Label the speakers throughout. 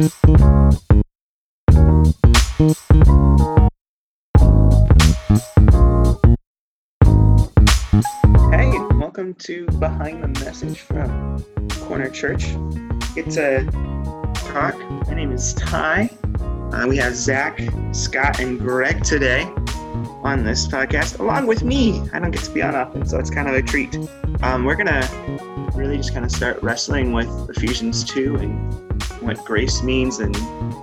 Speaker 1: Hey, welcome to Behind the Message from Corner Church. It's a talk. My name is Ty. Uh, we have Zach, Scott, and Greg today on this podcast, along with me. I don't get to be on often, so it's kind of a treat. Um, we're gonna really just kind of start wrestling with Ephesians 2 and what grace means, and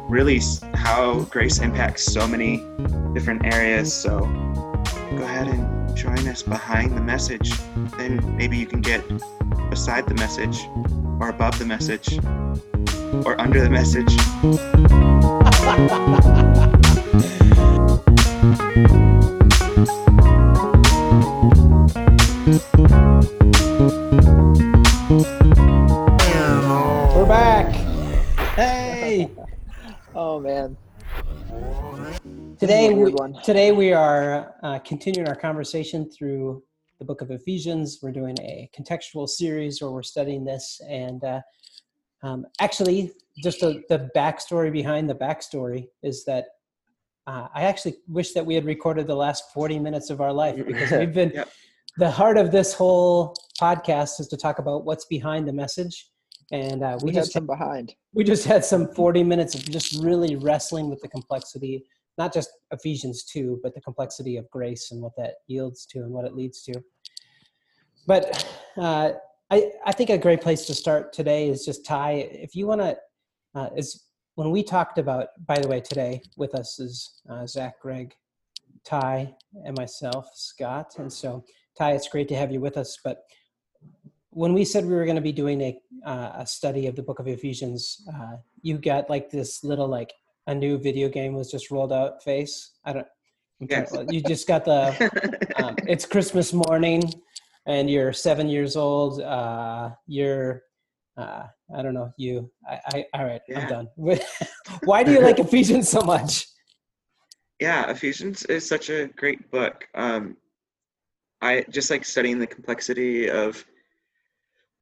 Speaker 1: really how grace impacts so many different areas. So go ahead and join us behind the message. Then maybe you can get beside the message, or above the message, or under the message.
Speaker 2: Today we, today we are uh, continuing our conversation through the book of Ephesians. We're doing a contextual series where we're studying this, and uh, um, actually, just a, the backstory behind the backstory is that uh, I actually wish that we had recorded the last forty minutes of our life because we've been.
Speaker 1: Yep.
Speaker 2: The heart of this whole podcast is to talk about what's behind the message, and uh, we,
Speaker 3: we had some behind.
Speaker 2: we just had some 40 minutes of just really wrestling with the complexity not just ephesians 2 but the complexity of grace and what that yields to and what it leads to. But uh, I, I think a great place to start today is just ty if you want to uh, is when we talked about by the way today with us is uh, zach greg ty and myself scott. And so ty it's great to have you with us but when we said we were going to be doing a, uh, a study of the book of ephesians uh, you got like this little like a new video game was just rolled out face i don't
Speaker 1: Yes.
Speaker 2: you just got the um, it's christmas morning and you're seven years old uh, you're uh, i don't know you i, I all right i'm done why do you like ephesians so much
Speaker 1: yeah, Ephesians is such a great book. Um, I just like studying the complexity of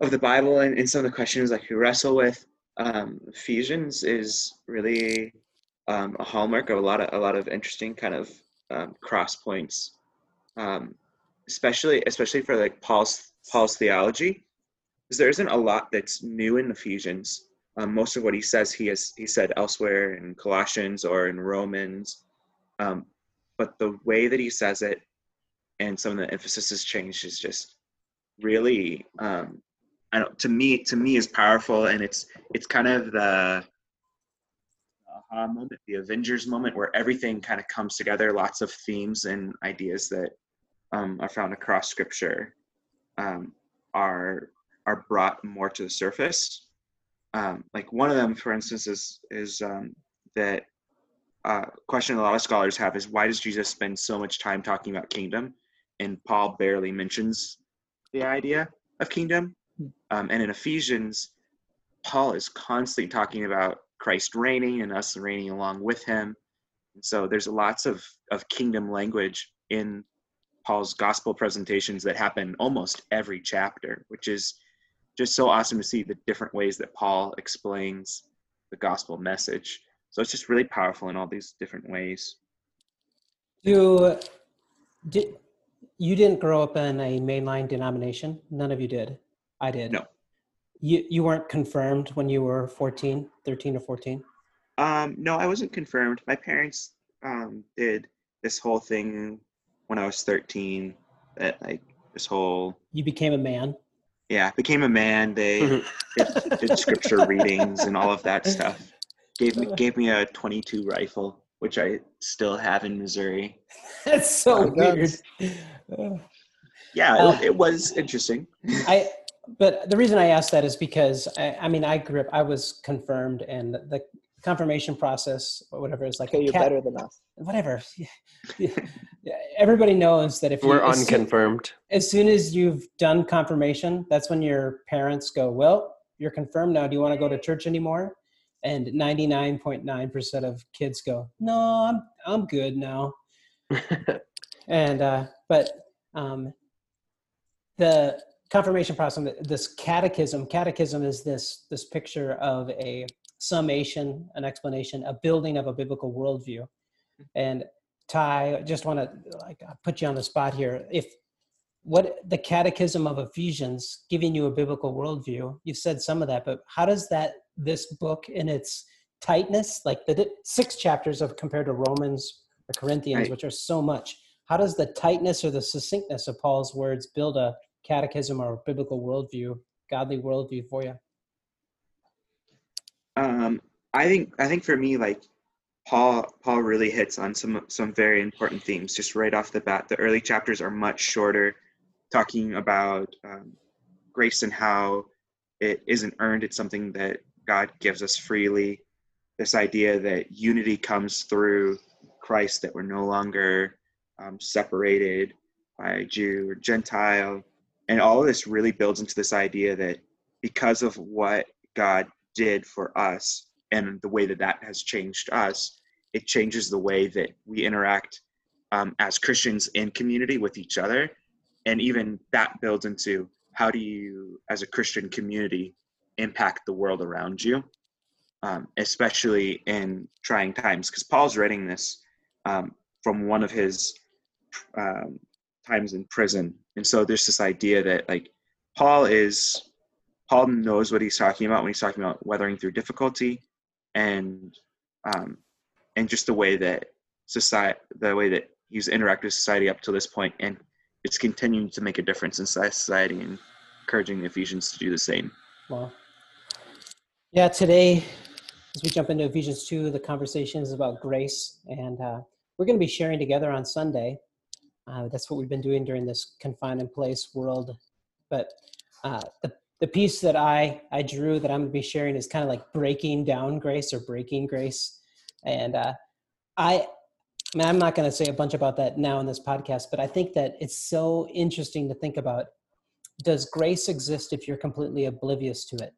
Speaker 1: of the Bible and, and some of the questions like we wrestle with. Um, Ephesians is really um, a hallmark of a lot of a lot of interesting kind of um, cross points, um, especially especially for like Paul's Paul's theology, because there isn't a lot that's new in Ephesians. Um, most of what he says he has he said elsewhere in Colossians or in Romans, um, but the way that he says it and some of the emphasis has changed is just really um, I don't to me to me is powerful and it's it's kind of the moment, the Avengers moment where everything kind of comes together, lots of themes and ideas that um, are found across scripture um, are are brought more to the surface. Um, like one of them, for instance, is is um, that uh, question a lot of scholars have is why does Jesus spend so much time talking about kingdom, and Paul barely mentions the idea of kingdom. Um, and in Ephesians, Paul is constantly talking about Christ reigning and us reigning along with him. And so there's lots of, of kingdom language in Paul's gospel presentations that happen almost every chapter, which is just so awesome to see the different ways that Paul explains the gospel message. So it's just really powerful in all these different ways.
Speaker 2: You did you didn't grow up in a mainline denomination none of you did i did
Speaker 1: No.
Speaker 2: You you weren't confirmed when you were 14 13 or 14
Speaker 1: Um, no, I wasn't confirmed. My parents um, did this whole thing when I was 13. That like this whole
Speaker 2: you became a man
Speaker 1: yeah became a man. They did, did scripture readings and all of that stuff. Gave me gave me a 22 rifle, which I still have in Missouri.
Speaker 2: that's so
Speaker 3: Oh,
Speaker 2: weird
Speaker 3: guns.
Speaker 2: Uh,
Speaker 1: Yeah,
Speaker 2: Uh,
Speaker 1: it, it was interesting.
Speaker 2: I, but the reason I ask that is because I, I mean I grew up. I was confirmed, and the confirmation process, or whatever, is like
Speaker 3: Okay, you're
Speaker 2: cat-
Speaker 3: better than us.
Speaker 2: Whatever. Everybody knows that if you,
Speaker 4: We're
Speaker 2: as soon-
Speaker 4: unconfirmed.
Speaker 2: as soon as you've done confirmation, that's when your parents go, "Well, you're confirmed now. Do you want to go to church anymore?" And 99.9% of kids go, "No, I'm I'm good now." and uh, but um, the confirmation process this catechism catechism is this this picture of a summation, an explanation, a building of a biblical worldview. And Ty, I just want to like put you on the spot here. If what the Catechism of Ephesians giving you a biblical worldview, you've said some of that, but how does that this book in its tightness, like the six chapters of compared to Romans or Corinthians, right. which are so much, how does the tightness or the succinctness of Paul's words build a catechism or biblical worldview, godly worldview for you?
Speaker 1: Um, I think I think for me, like Paul Paul really hits on some some very important themes just right off the bat. The early chapters are much shorter, talking about um, grace and how it isn't earned; it's something that God gives us freely. This idea that unity comes through Christ, that we're no longer um, separated by Jew or Gentile, and all of this really builds into this idea that because of what God did for us, and the way that that has changed us, it changes the way that we interact um, as Christians in community with each other. And even that builds into how do you, as a Christian community, impact the world around you, um, especially in trying times. Because Paul's writing this um, from one of his um, times in prison. And so there's this idea that, like, Paul is Paul knows what he's talking about when he's talking about weathering through difficulty, and um, and just the way that society, the way that he's interacted with society up to this point, and it's continuing to make a difference in society and encouraging the Ephesians to do the same.
Speaker 2: Well, yeah, today as we jump into Ephesians two, the conversation is about grace, and uh, we're going to be sharing together on Sunday. Uh, that's what we've been doing during this confined in place world, but uh, the the piece that I I drew that I'm gonna be sharing is kind of like breaking down grace or breaking grace, and uh, I. I mean, I'm not going to say a bunch about that now in this podcast, but I think that it's so interesting to think about. Does grace exist if you're completely oblivious to it?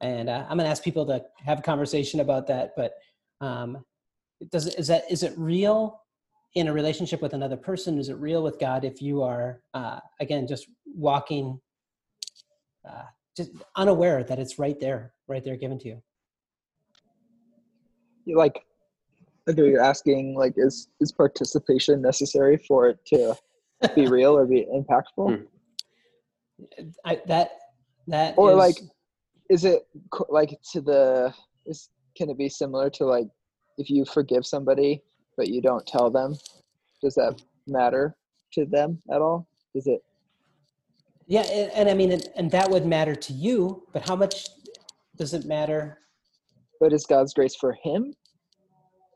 Speaker 2: And uh, I'm going to ask people to have a conversation about that. But um, does is that is it real in a relationship with another person? Is it real with God if you are uh, again just walking uh, just unaware that it's right there, right there given to you.
Speaker 3: You like, okay, you're asking like, is is participation necessary for it to be real or be impactful?
Speaker 2: Hmm. I, that that
Speaker 3: or is, like, is it like to the is can it be similar to like if you forgive somebody but you don't tell them? Does that matter to them at all? Is it
Speaker 2: yeah, and, and I mean, and, and, that would matter to you, but how much does it matter?
Speaker 3: But is God's grace for him,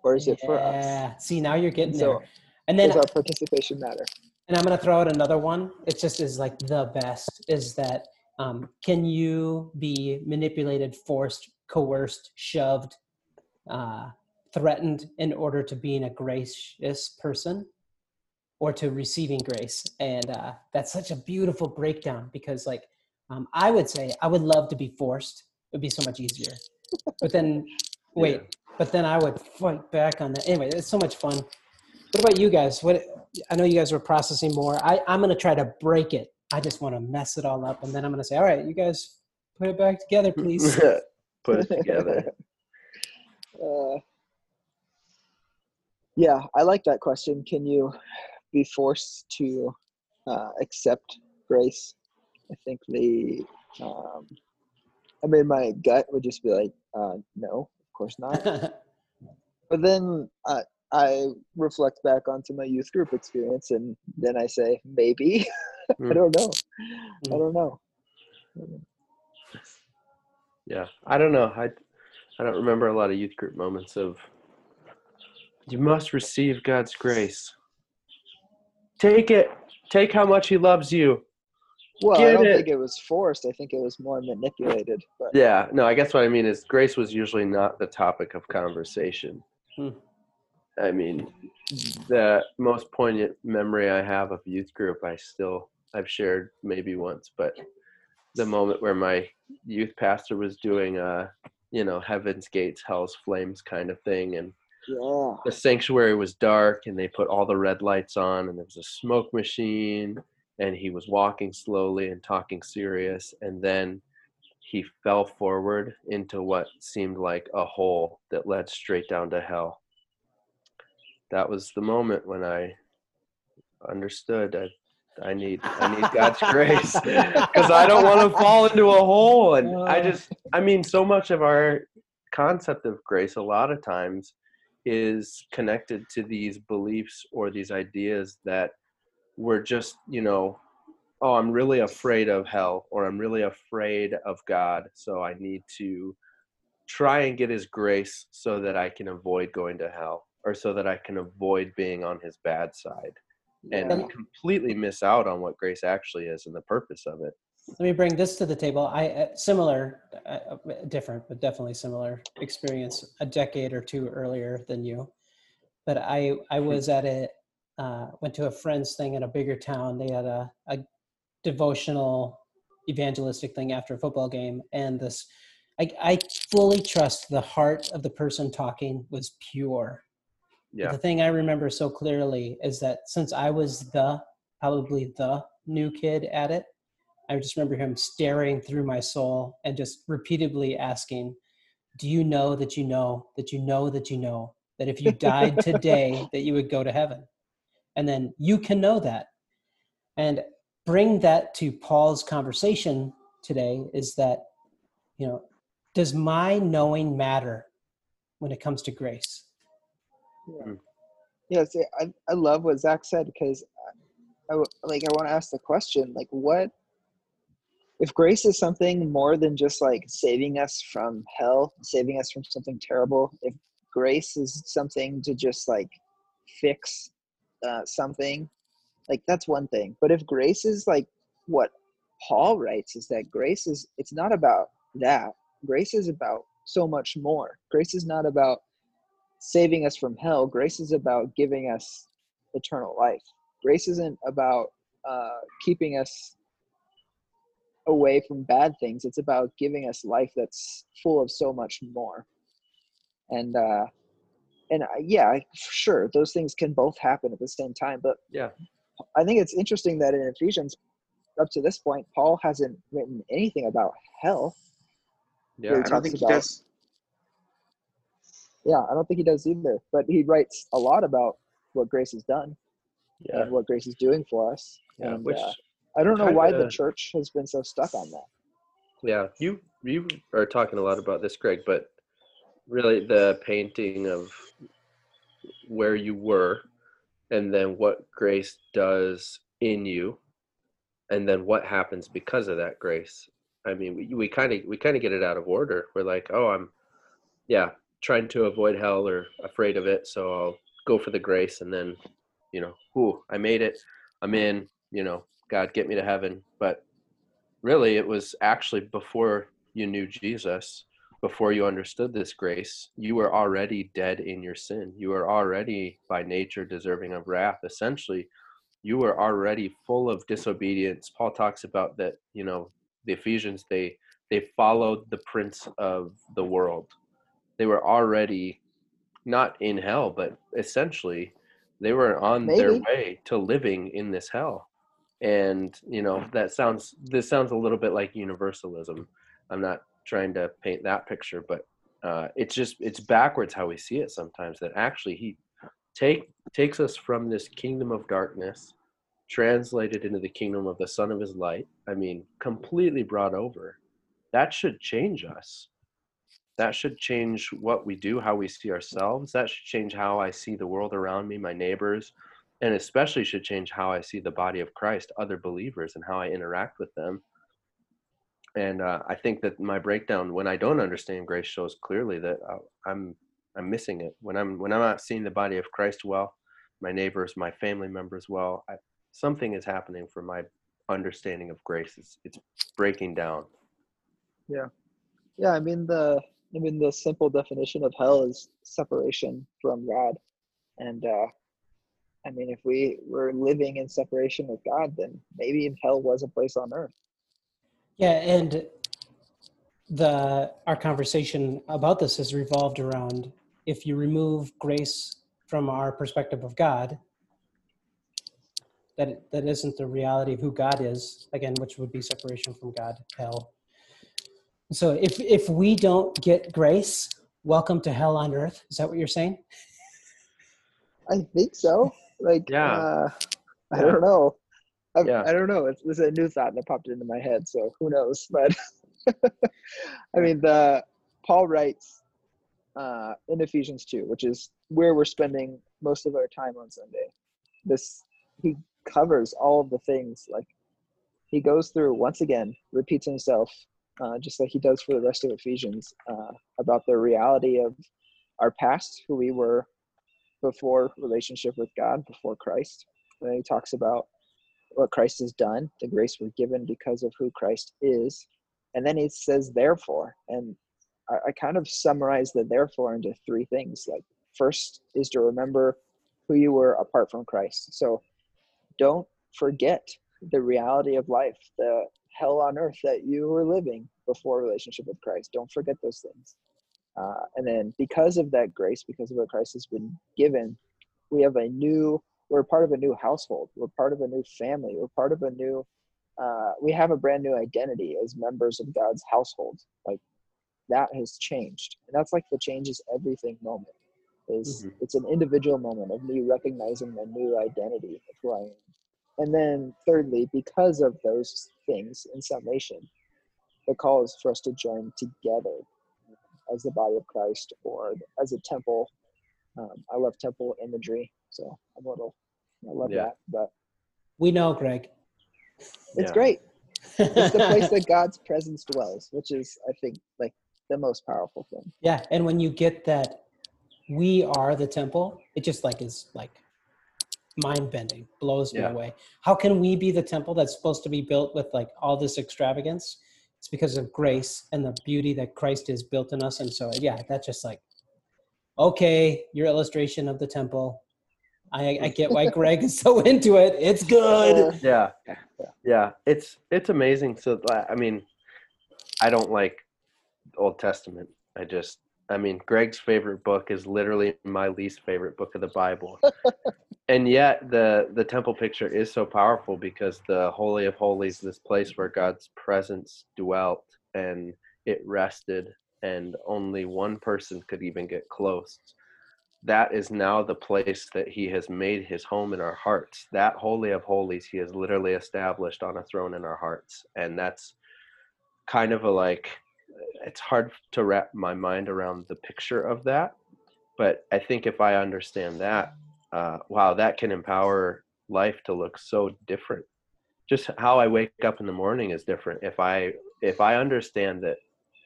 Speaker 3: or is
Speaker 2: yeah.
Speaker 3: it for us? Yeah.
Speaker 2: See, now you're getting so, there. And then
Speaker 3: does our participation matter?
Speaker 2: And I'm going to throw out another one. It just is like the best. Is that um, can you be manipulated, forced, coerced, shoved, uh, threatened in order to being a gracious person? or to receiving grace. And uh, that's such a beautiful breakdown because like um, i would say i would love to be forced. It would be so much easier. But then wait yeah. but then i would fight back on that. Anyway it's so much fun. What about you guys? What i know you guys were processing more. I, i'm going to try to break it. I just want to mess it all up and then i'm going to say all right you guys put it back together please.
Speaker 4: Put it together.
Speaker 3: Uh, yeah i like that question can you be forced to uh, accept grace. I think the, um, I mean, my gut would just be like, uh, no, of course not. but then uh, I reflect back onto my youth group experience, and then I say, maybe. Mm. I don't know. Mm. I don't know.
Speaker 4: Yeah, I don't know. I I don't remember a lot of youth group moments of you must receive God's grace. Take it. Take how much he loves you.
Speaker 3: Well, Get I don't it. think it was forced. I think it was more manipulated. But.
Speaker 4: Yeah, no, I guess what I mean is grace was usually not the topic of conversation. Hmm. I mean, the most poignant memory I have of youth group, I still I've shared maybe once, but the moment where my youth pastor was doing a, you know, heaven's gates, hell's flames kind of thing, and
Speaker 3: yeah.
Speaker 4: The sanctuary was dark and they put all the red lights on and there was a smoke machine and he was walking slowly and talking serious and then he fell forward into what seemed like a hole that led straight down to hell. That was the moment when I understood I, I need I need God's grace because I don't want to fall into a hole and I just I mean so much of our concept of grace a lot of times is connected to these beliefs or these ideas that we're just you know oh i'm really afraid of hell or i'm really afraid of god so i need to try and get his grace so that i can avoid going to hell or so that i can avoid being on his bad side and
Speaker 3: Yeah.
Speaker 4: completely miss out on what grace actually is and the purpose of it
Speaker 2: Let me bring this to the table. I uh, similar, uh, different, but definitely similar experience a decade or two earlier than you. But I I was at a uh, went to a friend's thing in a bigger town. They had a, a devotional evangelistic thing after a football game, and this I, I fully trust the heart of the person talking was pure.
Speaker 4: yeah
Speaker 2: The thing I remember so clearly is that since I was the probably the new kid at it, I just remember him staring through my soul and just repeatedly asking, "Do you know that you know that you know that you know that if you died today that you would go to heaven?" And then you can know that. And bring that to Paul's conversation today is that, you know, does my knowing matter when it comes to grace?
Speaker 3: Yeah, hmm. see, I, I love what Zach said because I, uh, I w- like I want to ask the question like what if grace is something more than just like saving us from hell, saving us from something terrible. If grace is something to just like fix uh, something, like that's one thing. But if grace is like what Paul writes is that grace is it's not about that. Grace is about so much more. Grace is not about saving us from hell. Grace is about giving us eternal life. Grace isn't about uh, keeping us away from bad things. It's about giving us life that's full of so much more. And uh, and uh, yeah, sure, those things can both happen at the same time. But
Speaker 4: Yeah.
Speaker 3: I think it's interesting that in Ephesians, up to this point, Paul hasn't written anything about hell.
Speaker 4: yeah
Speaker 1: I don't think he does.
Speaker 3: Yeah, I don't think he does either. But he writes a lot about what grace has done
Speaker 4: yeah
Speaker 3: and what grace is doing for us.
Speaker 4: yeah
Speaker 3: and,
Speaker 4: which
Speaker 3: uh, I don't know why the church has been so stuck on that.
Speaker 4: Yeah, you you are talking a lot about this, Greg, but really the painting of where you were and then what grace does in you and then what happens because of that grace. I mean, we we kind of we kind of get it out of order. We're like, "Oh, I'm yeah, trying to avoid hell or afraid of it, so I'll go for the grace and then, you know, whoo, I made it. I'm in, you know, God get me to heaven." But really it was actually before you knew Jesus, before you understood this grace, you were already dead in your sin. You were already by nature deserving of wrath. Essentially, you were already full of disobedience. Paul talks about that, you know, the Ephesians they they followed the prince of the world. They were already not in hell, but essentially they were on their way to living in this hell and you know that sounds this sounds a little bit like universalism. I'm not trying to paint that picture but uh, it's just it's backwards how we see it sometimes that actually he take takes us from this kingdom of darkness translated into the kingdom of the son of his light i mean completely brought over. That should change us. That should change what we do how we see ourselves. That should change how i see the world around me my neighbors and especially should change how I see the body of Christ, other believers, and how I interact with them. And uh, I think that my breakdown, when I don't understand grace, shows clearly that uh, I'm I'm missing it. When I'm when I'm not seeing the body of Christ well, my neighbors, my family members well, I, something is happening for my understanding of grace. It's it's breaking down.
Speaker 3: Yeah, yeah. I mean the I mean the simple definition of hell is separation from God, and uh, I mean if we were living in separation with God, then maybe hell was a place on earth.
Speaker 2: Yeah, and the our conversation about this has revolved around if you remove grace from our perspective of God, that that isn't the reality of who God is, again, which would be separation from God, hell. So if if we don't get grace, welcome to hell on earth. Is that what you're saying?
Speaker 3: I think so. Like,
Speaker 4: Yeah.
Speaker 3: uh, I
Speaker 4: Yeah.
Speaker 3: don't know. I,
Speaker 4: Yeah.
Speaker 3: I don't know. It's, this is a new thought that popped into my head, so who knows? But I mean, the Paul writes uh, in Ephesians two, which is where we're spending most of our time on Sunday. This he covers all of the things. Like he goes through once again, repeats himself, uh, just like he does for the rest of Ephesians, uh, about the reality of our past, who we were before relationship with God, before Christ. And then he talks about what Christ has done, the grace we're given because of who Christ is. And then he says, therefore. And I, I kind of summarize the therefore into three things. Like, first is to remember who you were apart from Christ. So don't forget the reality of life, the hell on earth that you were living before relationship with Christ. Don't forget those things. Uh, and then because of that grace, because of what Christ has been given, we have a new, we're part of a new household. We're part of a new family. We're part of a new, uh, we have a brand new identity as members of God's household. Like that has changed. And that's like the changes everything moment is
Speaker 4: Mhm.
Speaker 3: it's an individual moment of me recognizing the new identity of who I am. And then thirdly, because of those things in summation, the call is for us to join together as the body of Christ or as a temple. Um, I love temple imagery, so I'm a little, I love
Speaker 4: Yeah.
Speaker 3: that. But
Speaker 2: We know, Greg.
Speaker 3: it's
Speaker 4: Yeah.
Speaker 3: great. It's the place that God's presence dwells, which is, I think, like the most powerful thing.
Speaker 2: yeah, and when you get that we are the temple, it just like is like mind bending, blows me
Speaker 4: Yeah.
Speaker 2: away. How can we be the temple that's supposed to be built with like all this extravagance? It's because of grace and the beauty that Christ has built in us. And so, yeah, that's just like, okay, your illustration of the temple. I, I get why Greg is so into it. It's good.
Speaker 4: Yeah
Speaker 1: Yeah.
Speaker 4: yeah it's it's amazing so i mean i don't like old testament i just i mean greg's favorite book is literally my least favorite book of the bible and yet the the temple picture is so powerful because the holy of holies this place where god's presence dwelt and it rested and only one person could even get close that is now the place that he has made his home in our hearts. That holy of holies he has literally established on a throne in our hearts. And that's kind of a like it's hard to wrap my mind around the picture of that. But I think if I understand that, uh, wow, that can empower life to look so different. Just how I wake up in the morning is different. If I if I understand that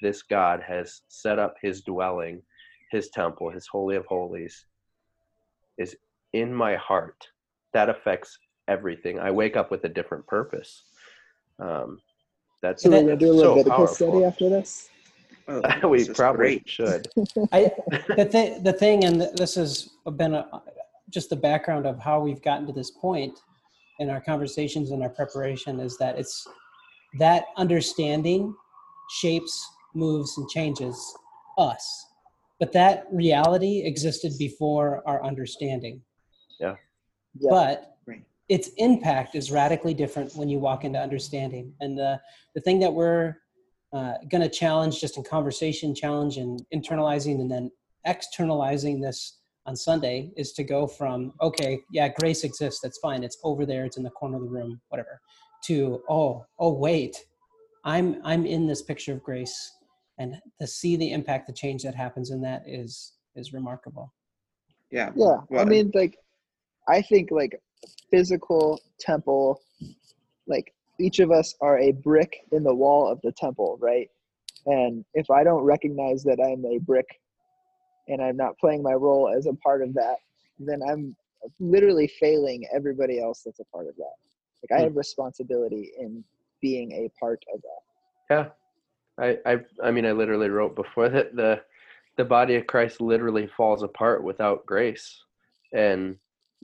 Speaker 4: this God has set up his dwelling his temple, his holy of holies, is in my heart. That affects everything. I wake up with a different purpose. Um, that's
Speaker 3: so we're gonna do a little
Speaker 4: so
Speaker 3: Leviticus study
Speaker 4: powerful.
Speaker 3: after this.
Speaker 1: Oh,
Speaker 4: we
Speaker 1: this
Speaker 4: probably
Speaker 1: great.
Speaker 4: should.
Speaker 2: I, the, th- the thing, and this has been a, just the background of how we've gotten to this point in our conversations and our preparation is that it's that understanding shapes, moves, and changes us. But that reality existed before our understanding.
Speaker 3: Yeah.
Speaker 2: But
Speaker 1: Right.
Speaker 2: Its impact is radically different when you walk into understanding. And the, the thing that we're uh, going to challenge just in conversation, challenge and internalizing and then externalizing this on Sunday is to go from, okay, yeah, grace exists. That's fine. It's over there. It's in the corner of the room, whatever, to, oh, oh, wait, I'm, I'm in this picture of grace. And to see the impact, the change that happens in that is, is remarkable.
Speaker 1: Yeah.
Speaker 3: Yeah, I mean, like, I think like physical temple, like each of us are a brick in the wall of the temple, right? And if I don't recognize that I'm a brick and I'm not playing my role as a part of that, then I'm literally failing everybody else that's a part of that. Like I
Speaker 4: Hmm.
Speaker 3: have responsibility in being a part of that.
Speaker 4: Yeah. I, I I mean I literally wrote before that the the body of Christ literally falls apart without grace. And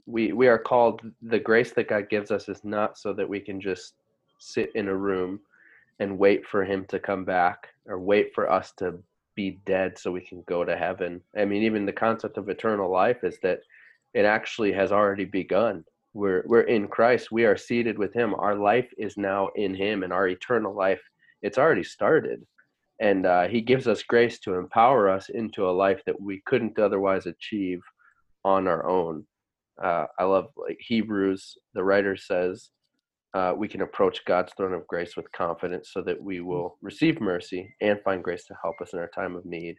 Speaker 4: we we are called the grace that God gives us is not so that we can just sit in a room and wait for him to come back or wait for us to be dead so we can go to heaven. I mean even the concept of eternal life is that it actually has already begun. We're we're in Christ. We are seated with him. Our life is now in him and our eternal life it's already started and uh, he gives us grace to empower us into a life that we couldn't otherwise achieve on our own uh, i love like hebrews the writer says uh, we can approach god's throne of grace with confidence so that we will receive mercy and find grace to help us in our time of need.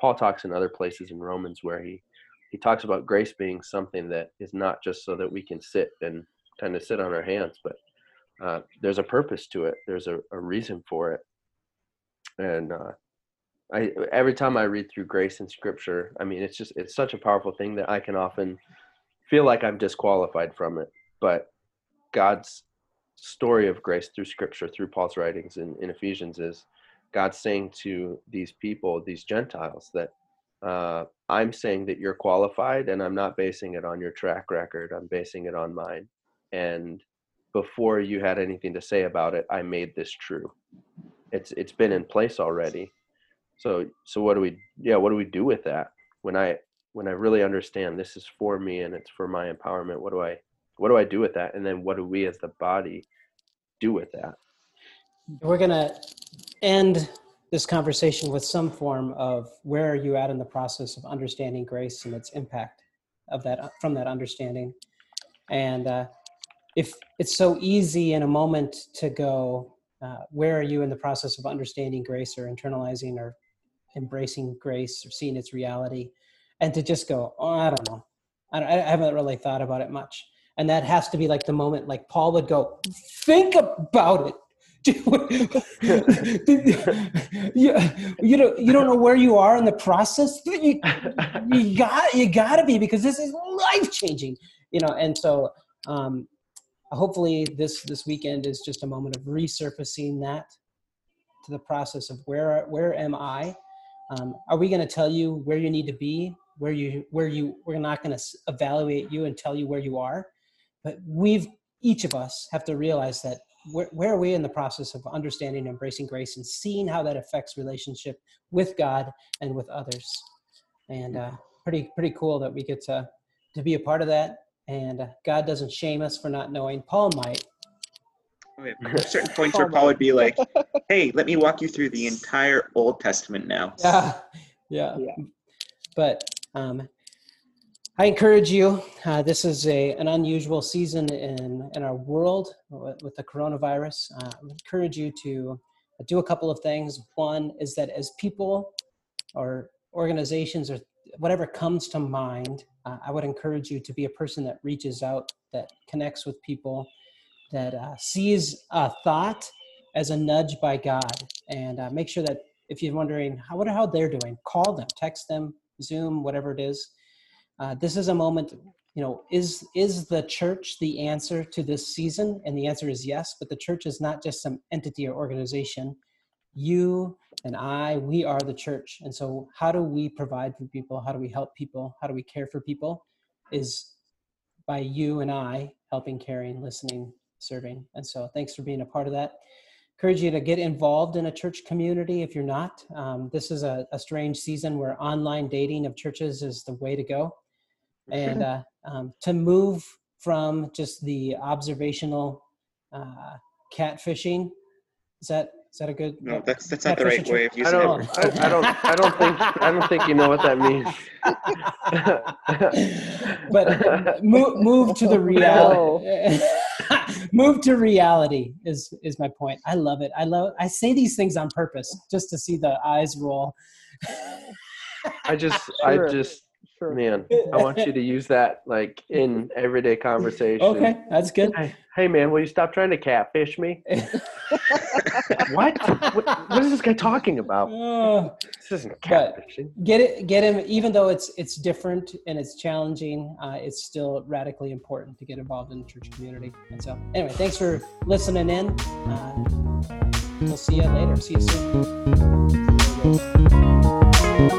Speaker 4: Paul talks in other places in romans where he he talks about grace being something that is not just so that we can sit and kind of sit on our hands but uh, there's a purpose to it. There's a, a reason for it. And uh, I every time I read through grace in Scripture, I mean, it's just it's such a powerful thing that I can often feel like I'm disqualified from it. But God's story of grace through Scripture, through Paul's writings in, in Ephesians, is God saying to these people, these Gentiles, that uh, I'm saying that you're qualified, and I'm not basing it on your track record. I'm basing it on mine. And before you had anything to say about it, I made this true it's it's been in place already so so what do we yeah what do we do with that when i when i really understand this is for me and it's for my empowerment what do i what do i do with that? And then what do we as the body do with that?
Speaker 2: We're to end this conversation with some form of where are you at in the process of understanding grace and its impact of that from that understanding? And uh, if it's so easy in a moment to go uh, where are you in the process of understanding grace or internalizing or embracing grace or seeing its reality and to just go oh i don't know I, I haven't really thought about it much and that has to be like the moment like paul would go think about it you, you don't you don't know where you are in the process you, you got you got to be because this is life changing you know and so um, hopefully this this weekend is just a moment of resurfacing that to the process of where where am I? Um, are we going to tell you where you need to be? Where you where you we're not going to evaluate you and tell you where you are, but we've each of us have to realize that where, where are we in the process of understanding and embracing grace and seeing how that affects relationship with God and with others, and uh, pretty pretty cool that we get to to be a part of that and uh, God doesn't shame us for not knowing. Paul might.
Speaker 1: Okay. certain points where Paul would be like, "Hey, let me walk you through the entire Old Testament now."
Speaker 2: Yeah, yeah. yeah. But um, I encourage you. Uh, this is a an unusual season in in our world with, the coronavirus. Uh, I encourage you to do a couple of things. One is that as people or organizations or whatever comes to mind, uh, I would encourage you to be a person that reaches out, that connects with people, that uh, sees a thought as a nudge by God, and uh, make sure that if you're wondering how what how they're doing, call them, text them, Zoom, whatever it is. Uh, this is a moment. You know, is is the church the answer to this season? And the answer is yes. But the church is not just some entity or organization you and I, we are the church. And so, how do we provide for people? How do we help people? How do we care for people? Is by you and I helping, caring, listening, serving. And so, thanks for being a part of that. Encourage you to get involved in a church community if you're not. Um, this is a, a, strange season where online dating of churches is the way to go. And uh, um, to move from just the observational uh, catfishing, is that is that a good?
Speaker 1: No, that's that's not the right way of using
Speaker 4: I don't,
Speaker 1: it.
Speaker 4: I, I, don't. I don't think. I don't think you know what that means.
Speaker 2: but move, move to the reality. move to reality is is my point. I love it. I love. I say these things on purpose just to see the eyes roll.
Speaker 4: I just. Sure. I just Sure. Man, I want you to use that like in everyday conversation.
Speaker 2: Okay, that's good.
Speaker 4: Hey, hey man, will you stop trying to catfish me? what? what? What is this guy talking about? Uh, this isn't catfishing.
Speaker 2: Get it, get him. Even though it's it's different and it's challenging, uh, it's still radically important to get involved in the church community. And so, anyway, thanks for listening in. Uh, we'll see you later. See you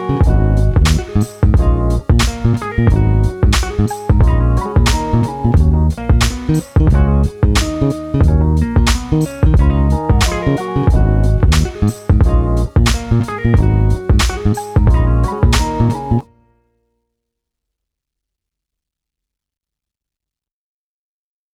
Speaker 2: soon.